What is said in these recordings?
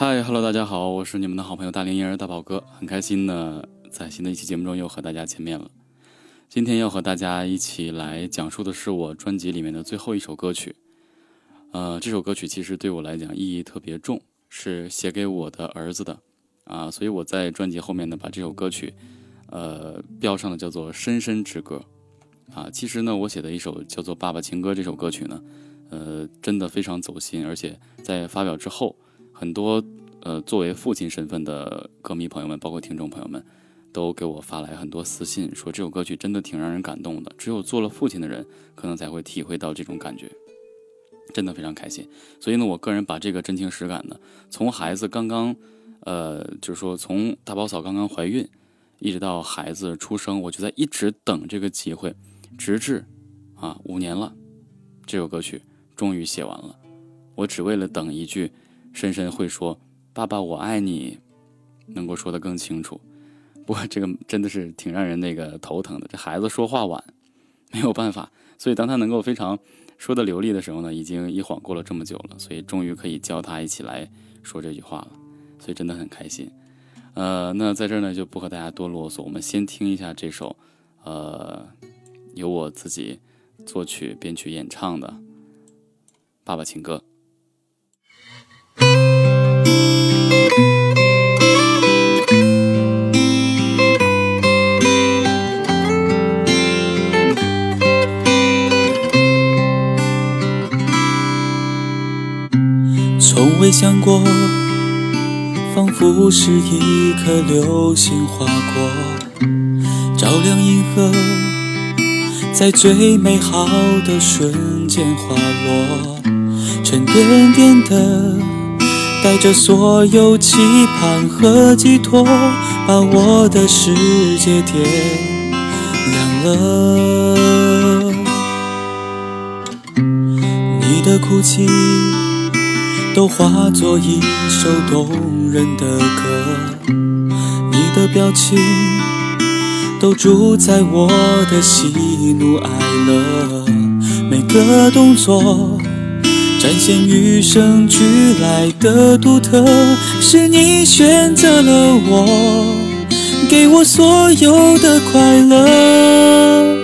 嗨，Hello，大家好，我是你们的好朋友大龄婴儿大宝哥，很开心呢，在新的一期节目中又和大家见面了。今天要和大家一起来讲述的是我专辑里面的最后一首歌曲。呃，这首歌曲其实对我来讲意义特别重，是写给我的儿子的啊，所以我在专辑后面呢把这首歌曲，呃，标上了叫做《深深之歌》啊。其实呢，我写的一首叫做《爸爸情歌》这首歌曲呢，呃，真的非常走心，而且在发表之后。很多呃，作为父亲身份的歌迷朋友们，包括听众朋友们，都给我发来很多私信，说这首歌曲真的挺让人感动的。只有做了父亲的人，可能才会体会到这种感觉，真的非常开心。所以呢，我个人把这个真情实感呢，从孩子刚刚，呃，就是说从大宝嫂刚刚怀孕，一直到孩子出生，我就在一直等这个机会，直至啊五年了，这首歌曲终于写完了，我只为了等一句。深深会说：“爸爸，我爱你。”能够说得更清楚。不过这个真的是挺让人那个头疼的。这孩子说话晚，没有办法。所以当他能够非常说的流利的时候呢，已经一晃过了这么久了。所以终于可以教他一起来说这句话了。所以真的很开心。呃，那在这儿呢就不和大家多啰嗦，我们先听一下这首，呃，由我自己作曲、编曲、演唱的《爸爸情歌》。从未想过，仿佛是一颗流星划过，照亮银河，在最美好的瞬间滑落，沉甸甸的，带着所有期盼和寄托，把我的世界点亮了。你的哭泣。都化作一首动人的歌，你的表情都主宰我的喜怒哀乐，每个动作展现与生俱来的独特，是你选择了我，给我所有的快乐。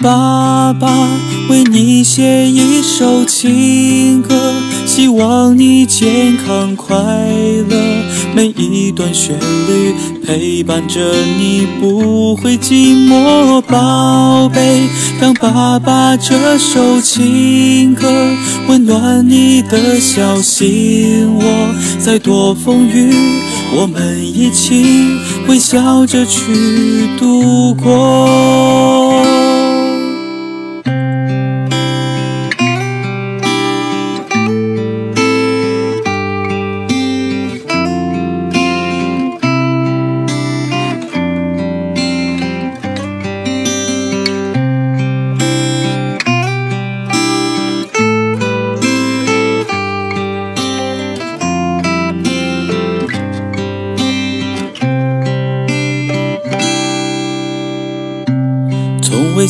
爸爸为你写一首情歌，希望你健康快乐。每一段旋律陪伴着你，不会寂寞。宝贝，让爸爸这首情歌温暖你的小心窝。再多风雨，我们一起微笑着去度过。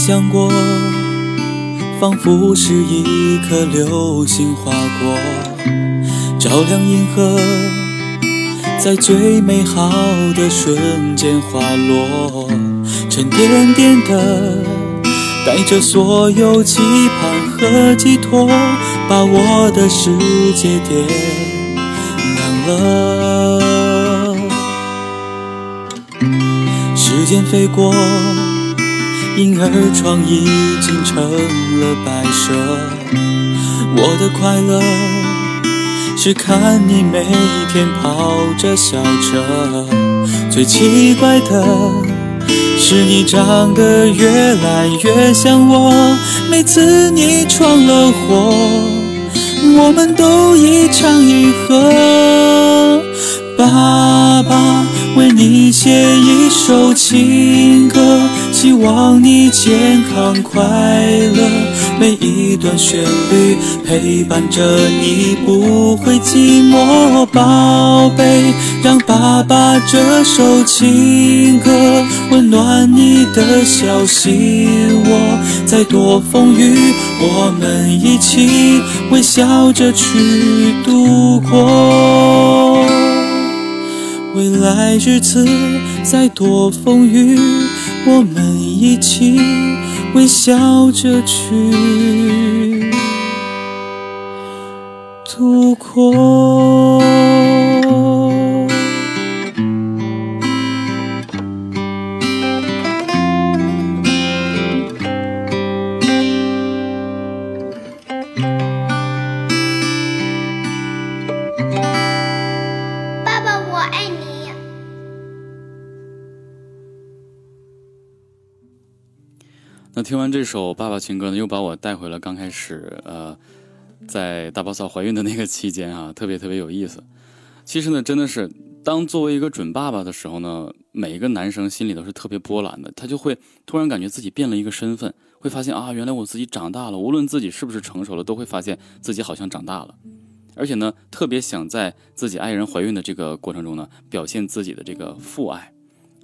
想过，仿佛是一颗流星划过，照亮银河，在最美好的瞬间滑落，沉甸甸的，带着所有期盼和寄托，把我的世界点亮了。时间飞过。婴儿床已经成了摆设，我的快乐是看你每天跑着小车。最奇怪的是你长得越来越像我，每次你闯了祸，我们都一唱一和。爸爸为你写一首情歌。希望你健康快乐，每一段旋律陪伴着你，不会寂寞，宝贝。让爸爸这首情歌温暖你的小心窝，再多风雨，我们一起微笑着去度过。未来日子再多风雨，我们一起微笑着去度过。那听完这首《爸爸情歌》呢，又把我带回了刚开始，呃，在大宝嫂怀孕的那个期间啊，特别特别有意思。其实呢，真的是当作为一个准爸爸的时候呢，每一个男生心里都是特别波澜的，他就会突然感觉自己变了一个身份，会发现啊，原来我自己长大了。无论自己是不是成熟了，都会发现自己好像长大了，而且呢，特别想在自己爱人怀孕的这个过程中呢，表现自己的这个父爱。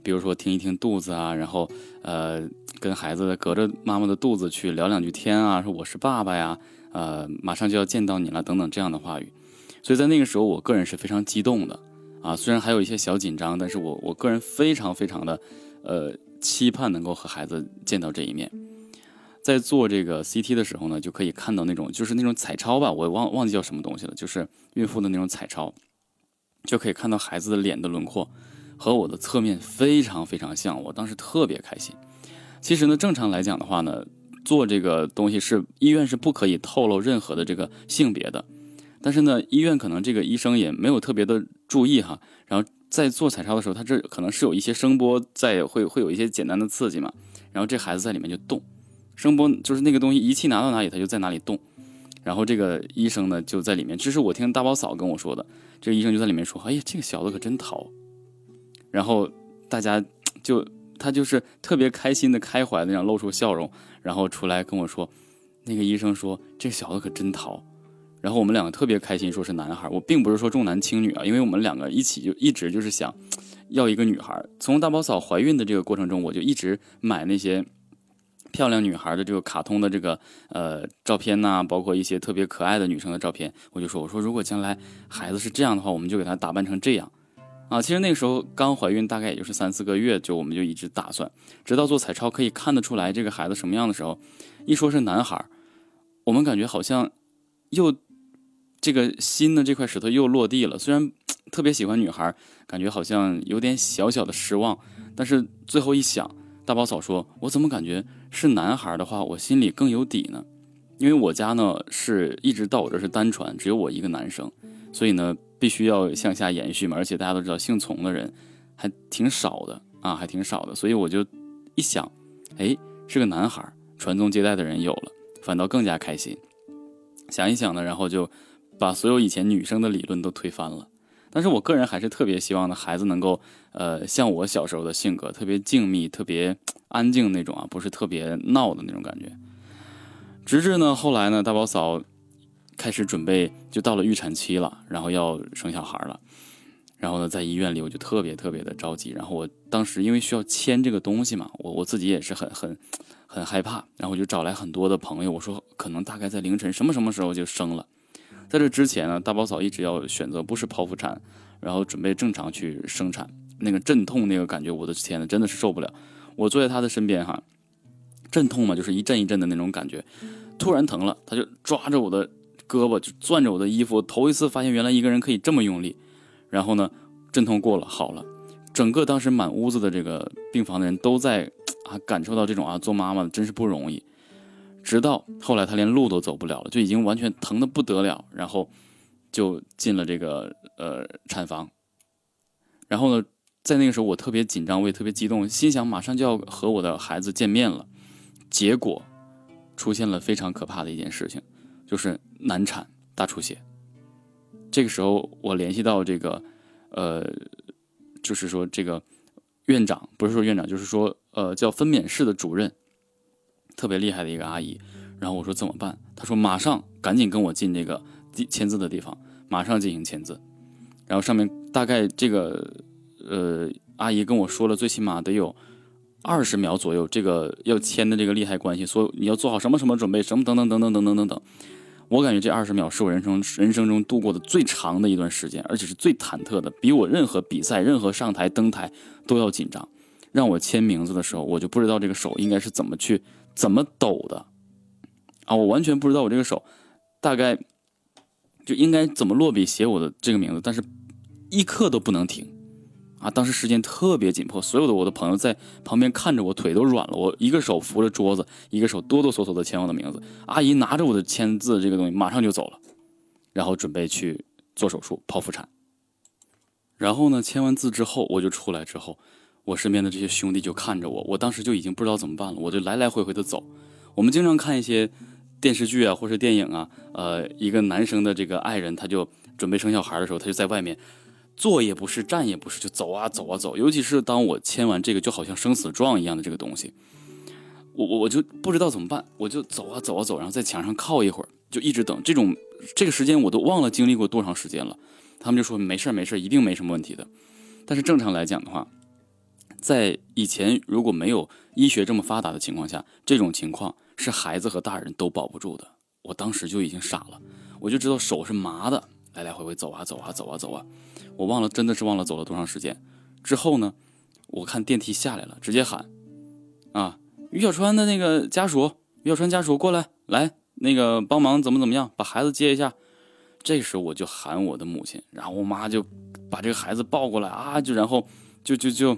比如说听一听肚子啊，然后呃跟孩子隔着妈妈的肚子去聊两句天啊，说我是爸爸呀，呃马上就要见到你了等等这样的话语，所以在那个时候我个人是非常激动的啊，虽然还有一些小紧张，但是我我个人非常非常的呃期盼能够和孩子见到这一面。在做这个 CT 的时候呢，就可以看到那种就是那种彩超吧，我忘忘记叫什么东西了，就是孕妇的那种彩超，就可以看到孩子的脸的轮廓。和我的侧面非常非常像，我当时特别开心。其实呢，正常来讲的话呢，做这个东西是医院是不可以透露任何的这个性别的。但是呢，医院可能这个医生也没有特别的注意哈。然后在做彩超的时候，他这可能是有一些声波在，会会有一些简单的刺激嘛。然后这孩子在里面就动，声波就是那个东西仪器拿到哪里，他就在哪里动。然后这个医生呢就在里面，这是我听大宝嫂跟我说的，这个医生就在里面说：“哎呀，这个小子可真淘。”然后大家就他就是特别开心的开怀的那样露出笑容，然后出来跟我说，那个医生说这小子可真淘，然后我们两个特别开心，说是男孩。我并不是说重男轻女啊，因为我们两个一起就一直就是想要一个女孩。从大宝嫂怀孕的这个过程中，我就一直买那些漂亮女孩的这个卡通的这个呃照片呐，包括一些特别可爱的女生的照片。我就说我说如果将来孩子是这样的话，我们就给他打扮成这样。啊，其实那个时候刚怀孕，大概也就是三四个月，就我们就一直打算，直到做彩超可以看得出来这个孩子什么样的时候，一说是男孩，我们感觉好像又这个心的这块石头又落地了。虽然 特别喜欢女孩，感觉好像有点小小的失望，但是最后一想，大宝嫂说，我怎么感觉是男孩的话，我心里更有底呢？因为我家呢是一直到我这是单传，只有我一个男生，所以呢。必须要向下延续嘛，而且大家都知道姓丛的人还挺少的啊，还挺少的，所以我就一想，哎，是个男孩，传宗接代的人有了，反倒更加开心。想一想呢，然后就把所有以前女生的理论都推翻了。但是我个人还是特别希望呢，孩子能够呃像我小时候的性格，特别静谧、特别安静那种啊，不是特别闹的那种感觉。直至呢后来呢，大宝嫂。开始准备，就到了预产期了，然后要生小孩了。然后呢，在医院里我就特别特别的着急。然后我当时因为需要签这个东西嘛，我我自己也是很很很害怕。然后我就找来很多的朋友，我说可能大概在凌晨什么什么时候就生了。在这之前呢，大宝嫂一直要选择不是剖腹产，然后准备正常去生产。那个阵痛那个感觉，我的天呐，真的是受不了。我坐在她的身边哈，阵痛嘛，就是一阵一阵的那种感觉。突然疼了，她就抓着我的。胳膊就攥着我的衣服，头一次发现原来一个人可以这么用力。然后呢，阵痛过了，好了。整个当时满屋子的这个病房的人都在啊感受到这种啊做妈妈的真是不容易。直到后来他连路都走不了了，就已经完全疼的不得了。然后就进了这个呃产房。然后呢，在那个时候我特别紧张，我也特别激动，心想马上就要和我的孩子见面了。结果出现了非常可怕的一件事情。就是难产大出血，这个时候我联系到这个，呃，就是说这个院长，不是说院长，就是说呃叫分娩室的主任，特别厉害的一个阿姨。然后我说怎么办？她说马上赶紧跟我进这个签字的地方，马上进行签字。然后上面大概这个呃阿姨跟我说了，最起码得有二十秒左右，这个要签的这个利害关系，所以你要做好什么什么准备，什么等等等等等等等等。我感觉这二十秒是我人生人生中度过的最长的一段时间，而且是最忐忑的，比我任何比赛、任何上台登台都要紧张。让我签名字的时候，我就不知道这个手应该是怎么去怎么抖的啊！我完全不知道我这个手大概就应该怎么落笔写我的这个名字，但是一刻都不能停。啊，当时时间特别紧迫，所有的我的朋友在旁边看着我，腿都软了。我一个手扶着桌子，一个手哆哆嗦嗦的签我的名字。阿姨拿着我的签字这个东西，马上就走了，然后准备去做手术剖腹产。然后呢，签完字之后，我就出来之后，我身边的这些兄弟就看着我，我当时就已经不知道怎么办了，我就来来回回的走。我们经常看一些电视剧啊，或是电影啊，呃，一个男生的这个爱人，他就准备生小孩的时候，他就在外面。坐也不是，站也不是，就走啊走啊走。尤其是当我签完这个就好像生死状一样的这个东西，我我我就不知道怎么办，我就走啊走啊走，然后在墙上靠一会儿，就一直等。这种这个时间我都忘了经历过多长时间了。他们就说没事没事，一定没什么问题的。但是正常来讲的话，在以前如果没有医学这么发达的情况下，这种情况是孩子和大人都保不住的。我当时就已经傻了，我就知道手是麻的。来来回回走啊走啊走啊走啊，我忘了，真的是忘了走了多长时间。之后呢，我看电梯下来了，直接喊：“啊，于小川的那个家属，于小川家属过来，来那个帮忙怎么怎么样，把孩子接一下。”这时候我就喊我的母亲，然后我妈就把这个孩子抱过来啊，就然后就就就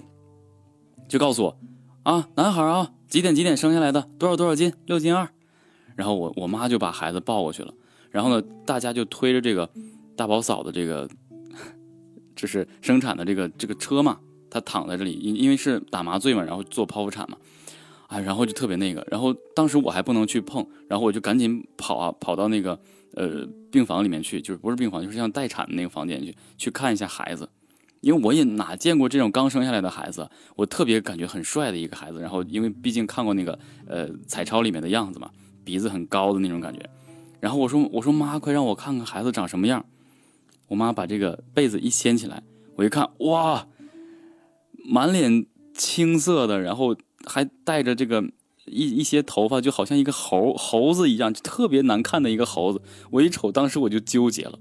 就告诉我：“啊，男孩啊，几点几点生下来的，多少多少斤，六斤二。”然后我我妈就把孩子抱过去了，然后呢，大家就推着这个。大宝嫂的这个，这是生产的这个这个车嘛，他躺在这里，因因为是打麻醉嘛，然后做剖腹产嘛，啊，然后就特别那个，然后当时我还不能去碰，然后我就赶紧跑啊，跑到那个呃病房里面去，就是不是病房，就是像待产的那个房间去，去看一下孩子，因为我也哪见过这种刚生下来的孩子，我特别感觉很帅的一个孩子，然后因为毕竟看过那个呃彩超里面的样子嘛，鼻子很高的那种感觉，然后我说我说妈，快让我看看孩子长什么样。我妈把这个被子一掀起来，我一看，哇，满脸青色的，然后还带着这个一一些头发，就好像一个猴猴子一样，就特别难看的一个猴子。我一瞅，当时我就纠结了。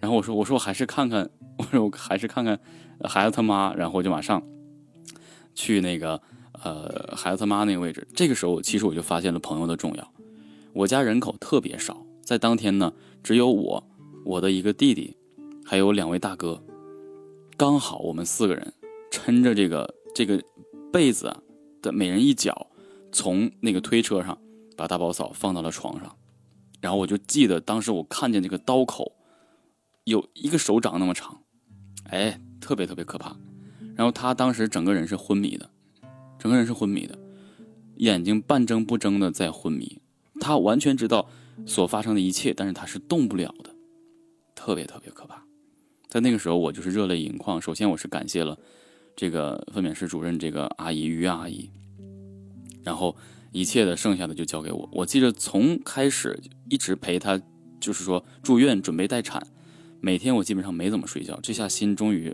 然后我说：“我说我还是看看，我说我还是看看孩子他妈。”然后我就马上去那个呃孩子他妈那个位置。这个时候，其实我就发现了朋友的重要。我家人口特别少，在当天呢，只有我，我的一个弟弟。还有两位大哥，刚好我们四个人撑着这个这个被子的每人一脚，从那个推车上把大宝嫂放到了床上。然后我就记得当时我看见这个刀口有一个手掌那么长，哎，特别特别可怕。然后他当时整个人是昏迷的，整个人是昏迷的，眼睛半睁不睁的在昏迷。他完全知道所发生的一切，但是他是动不了的，特别特别可怕。在那个时候，我就是热泪盈眶。首先，我是感谢了这个分娩室主任这个阿姨于阿姨，然后一切的剩下的就交给我。我记得从开始一直陪她，就是说住院准备待产，每天我基本上没怎么睡觉。这下心终于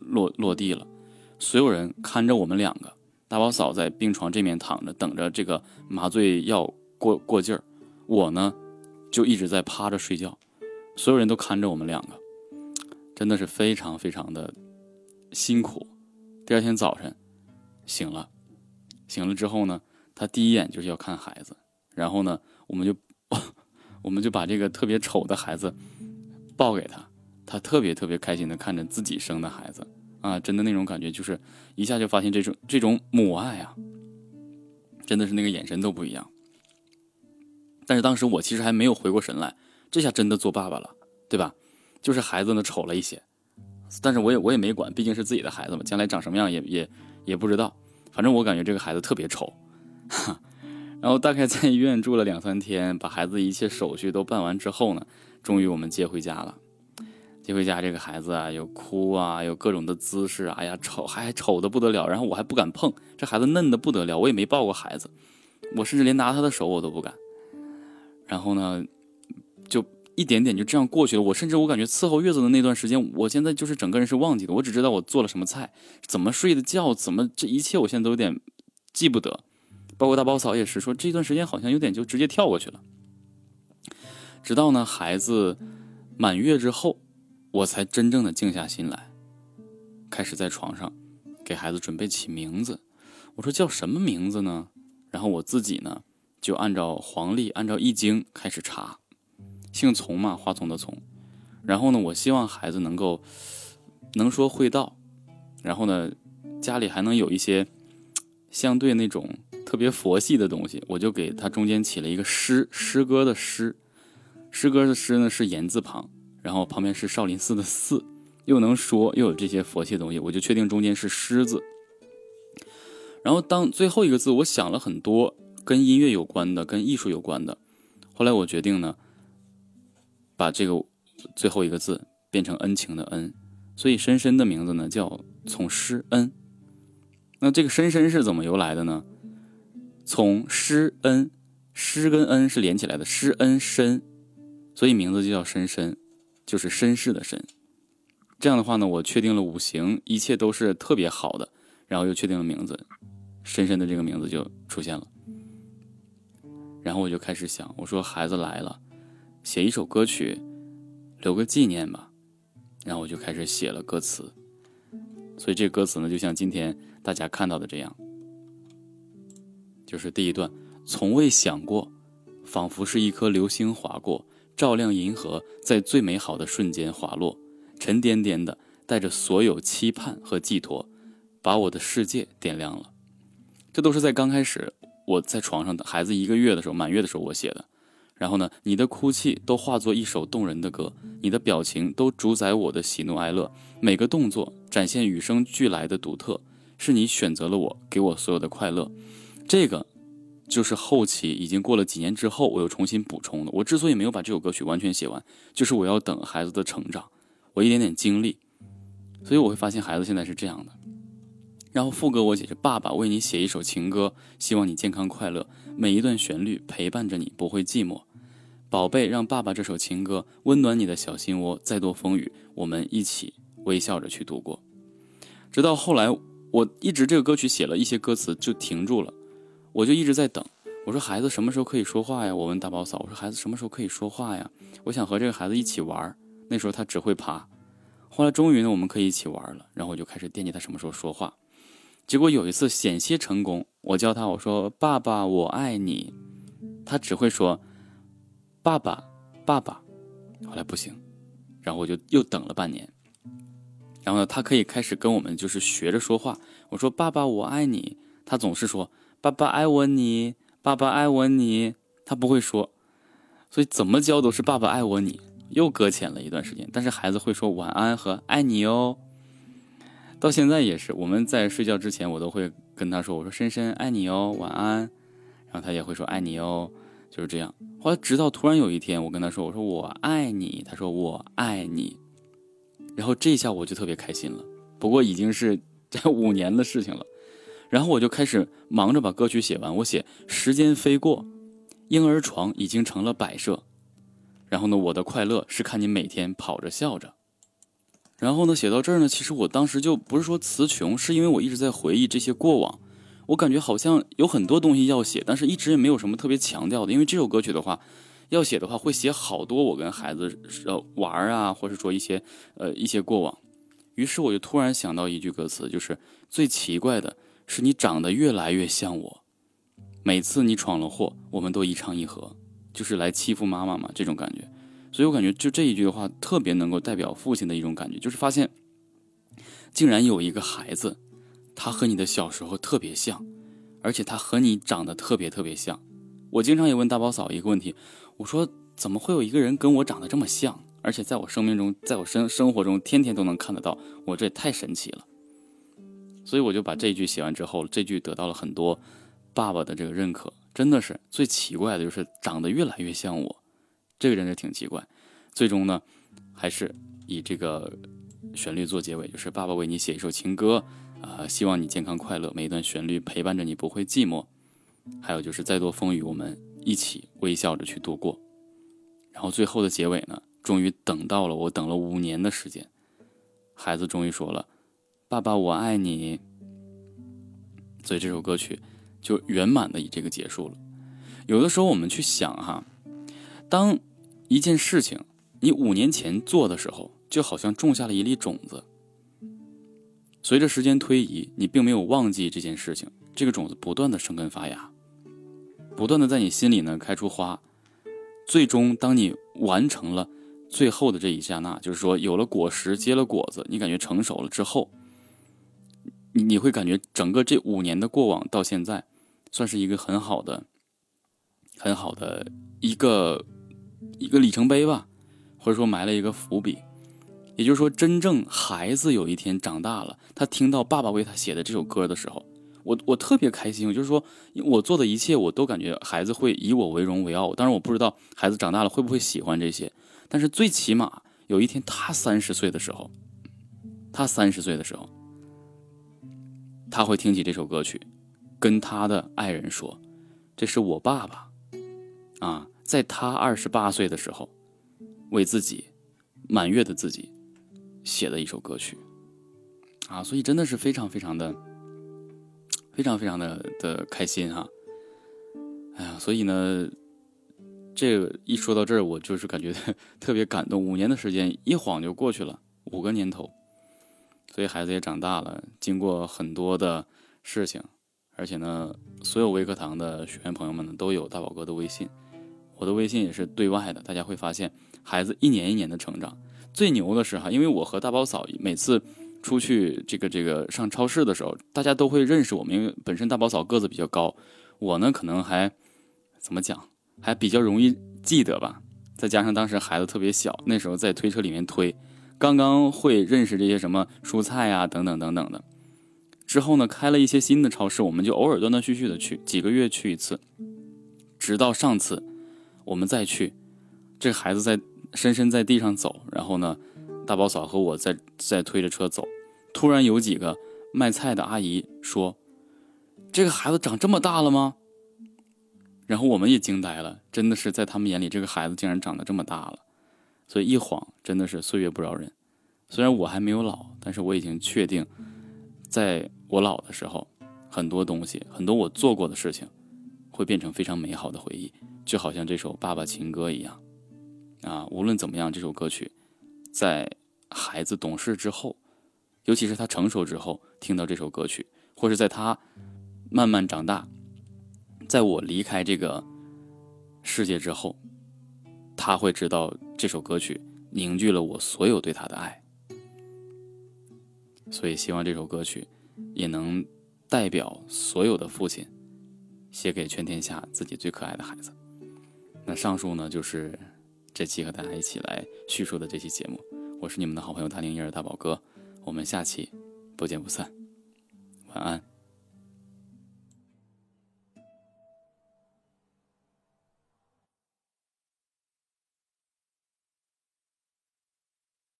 落落地了。所有人看着我们两个，大宝嫂在病床这面躺着，等着这个麻醉药过过劲儿，我呢就一直在趴着睡觉。所有人都看着我们两个。真的是非常非常的辛苦。第二天早晨醒了，醒了之后呢，他第一眼就是要看孩子，然后呢，我们就 我们就把这个特别丑的孩子抱给他，他特别特别开心的看着自己生的孩子啊，真的那种感觉就是一下就发现这种这种母爱啊，真的是那个眼神都不一样。但是当时我其实还没有回过神来，这下真的做爸爸了，对吧？就是孩子呢丑了一些，但是我也我也没管，毕竟是自己的孩子嘛，将来长什么样也也也不知道。反正我感觉这个孩子特别丑，哈 然后大概在医院住了两三天，把孩子一切手续都办完之后呢，终于我们接回家了。接回家这个孩子啊，有哭啊，有各种的姿势啊，哎呀，丑还丑的不得了，然后我还不敢碰，这孩子嫩的不得了，我也没抱过孩子，我甚至连拿他的手我都不敢。然后呢，一点点就这样过去了。我甚至我感觉伺候月子的那段时间，我现在就是整个人是忘记的，我只知道我做了什么菜，怎么睡的觉，怎么这一切我现在都有点记不得。包括大宝嫂也是说，这段时间好像有点就直接跳过去了。直到呢孩子满月之后，我才真正的静下心来，开始在床上给孩子准备起名字。我说叫什么名字呢？然后我自己呢就按照黄历，按照易经开始查，姓从嘛，花丛的丛。然后呢，我希望孩子能够能说会道，然后呢家里还能有一些相对那种。特别佛系的东西，我就给他中间起了一个诗，诗歌的诗，诗歌的诗呢是言字旁，然后旁边是少林寺的寺，又能说又有这些佛系的东西，我就确定中间是诗字。然后当最后一个字，我想了很多跟音乐有关的，跟艺术有关的，后来我决定呢，把这个最后一个字变成恩情的恩，所以深深的名字呢叫从师恩。那这个深深是怎么由来的呢？从施恩，施跟恩是连起来的，施恩深，所以名字就叫深深，就是绅士的绅。这样的话呢，我确定了五行，一切都是特别好的，然后又确定了名字，深深的这个名字就出现了。然后我就开始想，我说孩子来了，写一首歌曲，留个纪念吧。然后我就开始写了歌词，所以这歌词呢，就像今天大家看到的这样。就是第一段，从未想过，仿佛是一颗流星划过，照亮银河，在最美好的瞬间滑落，沉甸甸的，带着所有期盼和寄托，把我的世界点亮了。这都是在刚开始我在床上的孩子一个月的时候，满月的时候我写的。然后呢，你的哭泣都化作一首动人的歌，你的表情都主宰我的喜怒哀乐，每个动作展现与生俱来的独特，是你选择了我，给我所有的快乐。这个就是后期已经过了几年之后，我又重新补充的。我之所以没有把这首歌曲完全写完，就是我要等孩子的成长，我一点点经历，所以我会发现孩子现在是这样的。然后副歌我写着：“爸爸为你写一首情歌，希望你健康快乐，每一段旋律陪伴着你，不会寂寞。宝贝，让爸爸这首情歌温暖你的小心窝，再多风雨，我们一起微笑着去度过。”直到后来，我一直这个歌曲写了一些歌词就停住了。我就一直在等，我说孩子什么时候可以说话呀？我问大宝嫂，我说孩子什么时候可以说话呀？我想和这个孩子一起玩。那时候他只会爬，后来终于呢，我们可以一起玩了。然后我就开始惦记他什么时候说话。结果有一次险些成功，我叫他，我说爸爸我爱你，他只会说爸爸爸爸。后来不行，然后我就又等了半年。然后呢，他可以开始跟我们就是学着说话。我说爸爸我爱你，他总是说。爸爸爱我你，爸爸爱我你，他不会说，所以怎么教都是爸爸爱我你。又搁浅了一段时间，但是孩子会说晚安和爱你哦。到现在也是，我们在睡觉之前，我都会跟他说：“我说深深爱你哦，晚安。”然后他也会说爱你哦，就是这样。后来直到突然有一天，我跟他说：“我说我爱你。”他说我爱你。然后这下我就特别开心了。不过已经是这五年的事情了。然后我就开始忙着把歌曲写完。我写时间飞过，婴儿床已经成了摆设。然后呢，我的快乐是看你每天跑着笑着。然后呢，写到这儿呢，其实我当时就不是说词穷，是因为我一直在回忆这些过往。我感觉好像有很多东西要写，但是一直也没有什么特别强调的。因为这首歌曲的话，要写的话会写好多我跟孩子呃玩啊，或者说一些呃一些过往。于是我就突然想到一句歌词，就是最奇怪的。是你长得越来越像我，每次你闯了祸，我们都一唱一和，就是来欺负妈妈嘛，这种感觉。所以我感觉就这一句的话，特别能够代表父亲的一种感觉，就是发现，竟然有一个孩子，他和你的小时候特别像，而且他和你长得特别特别像。我经常也问大宝嫂一个问题，我说怎么会有一个人跟我长得这么像，而且在我生命中，在我生生活中天天都能看得到，我这也太神奇了。所以我就把这句写完之后，这句得到了很多爸爸的这个认可。真的是最奇怪的，就是长得越来越像我，这个人是挺奇怪。最终呢，还是以这个旋律做结尾，就是爸爸为你写一首情歌，啊，希望你健康快乐，每一段旋律陪伴着你不会寂寞。还有就是再多风雨，我们一起微笑着去度过。然后最后的结尾呢，终于等到了，我等了五年的时间，孩子终于说了：“爸爸，我爱你。”所以这首歌曲就圆满的以这个结束了。有的时候我们去想哈，当一件事情你五年前做的时候，就好像种下了一粒种子。随着时间推移，你并没有忘记这件事情，这个种子不断的生根发芽，不断的在你心里呢开出花。最终，当你完成了最后的这一刹那，就是说有了果实，结了果子，你感觉成熟了之后，你你会感觉整个这五年的过往到现在，算是一个很好的、很好的一个一个里程碑吧，或者说埋了一个伏笔。也就是说，真正孩子有一天长大了，他听到爸爸为他写的这首歌的时候，我我特别开心。就是说，我做的一切，我都感觉孩子会以我为荣为傲。当然，我不知道孩子长大了会不会喜欢这些，但是最起码有一天他三十岁的时候，他三十岁的时候，他会听起这首歌曲，跟他的爱人说：“这是我爸爸啊，在他二十八岁的时候，为自己满月的自己。”写的一首歌曲，啊，所以真的是非常非常的，非常非常的的开心哈。哎呀，所以呢，这个一说到这儿，我就是感觉 特别感动。五年的时间一晃就过去了，五个年头，所以孩子也长大了，经过很多的事情，而且呢，所有微课堂的学员朋友们呢都有大宝哥的微信，我的微信也是对外的，大家会发现孩子一年一年的成长。最牛的是哈，因为我和大宝嫂每次出去这个这个上超市的时候，大家都会认识我们，因为本身大宝嫂个子比较高，我呢可能还怎么讲，还比较容易记得吧。再加上当时孩子特别小，那时候在推车里面推，刚刚会认识这些什么蔬菜啊等等等等的。之后呢，开了一些新的超市，我们就偶尔断断续续的去，几个月去一次，直到上次我们再去，这孩子在。深深在地上走，然后呢，大宝嫂和我在在推着车走，突然有几个卖菜的阿姨说：“这个孩子长这么大了吗？”然后我们也惊呆了，真的是在他们眼里，这个孩子竟然长得这么大了。所以一晃真的是岁月不饶人。虽然我还没有老，但是我已经确定，在我老的时候，很多东西，很多我做过的事情，会变成非常美好的回忆，就好像这首《爸爸情歌》一样。啊，无论怎么样，这首歌曲，在孩子懂事之后，尤其是他成熟之后，听到这首歌曲，或是在他慢慢长大，在我离开这个世界之后，他会知道这首歌曲凝聚了我所有对他的爱。所以，希望这首歌曲也能代表所有的父亲，写给全天下自己最可爱的孩子。那上述呢，就是。这期和大家一起来叙述的这期节目，我是你们的好朋友大龄婴儿大宝哥，我们下期不见不散，晚安。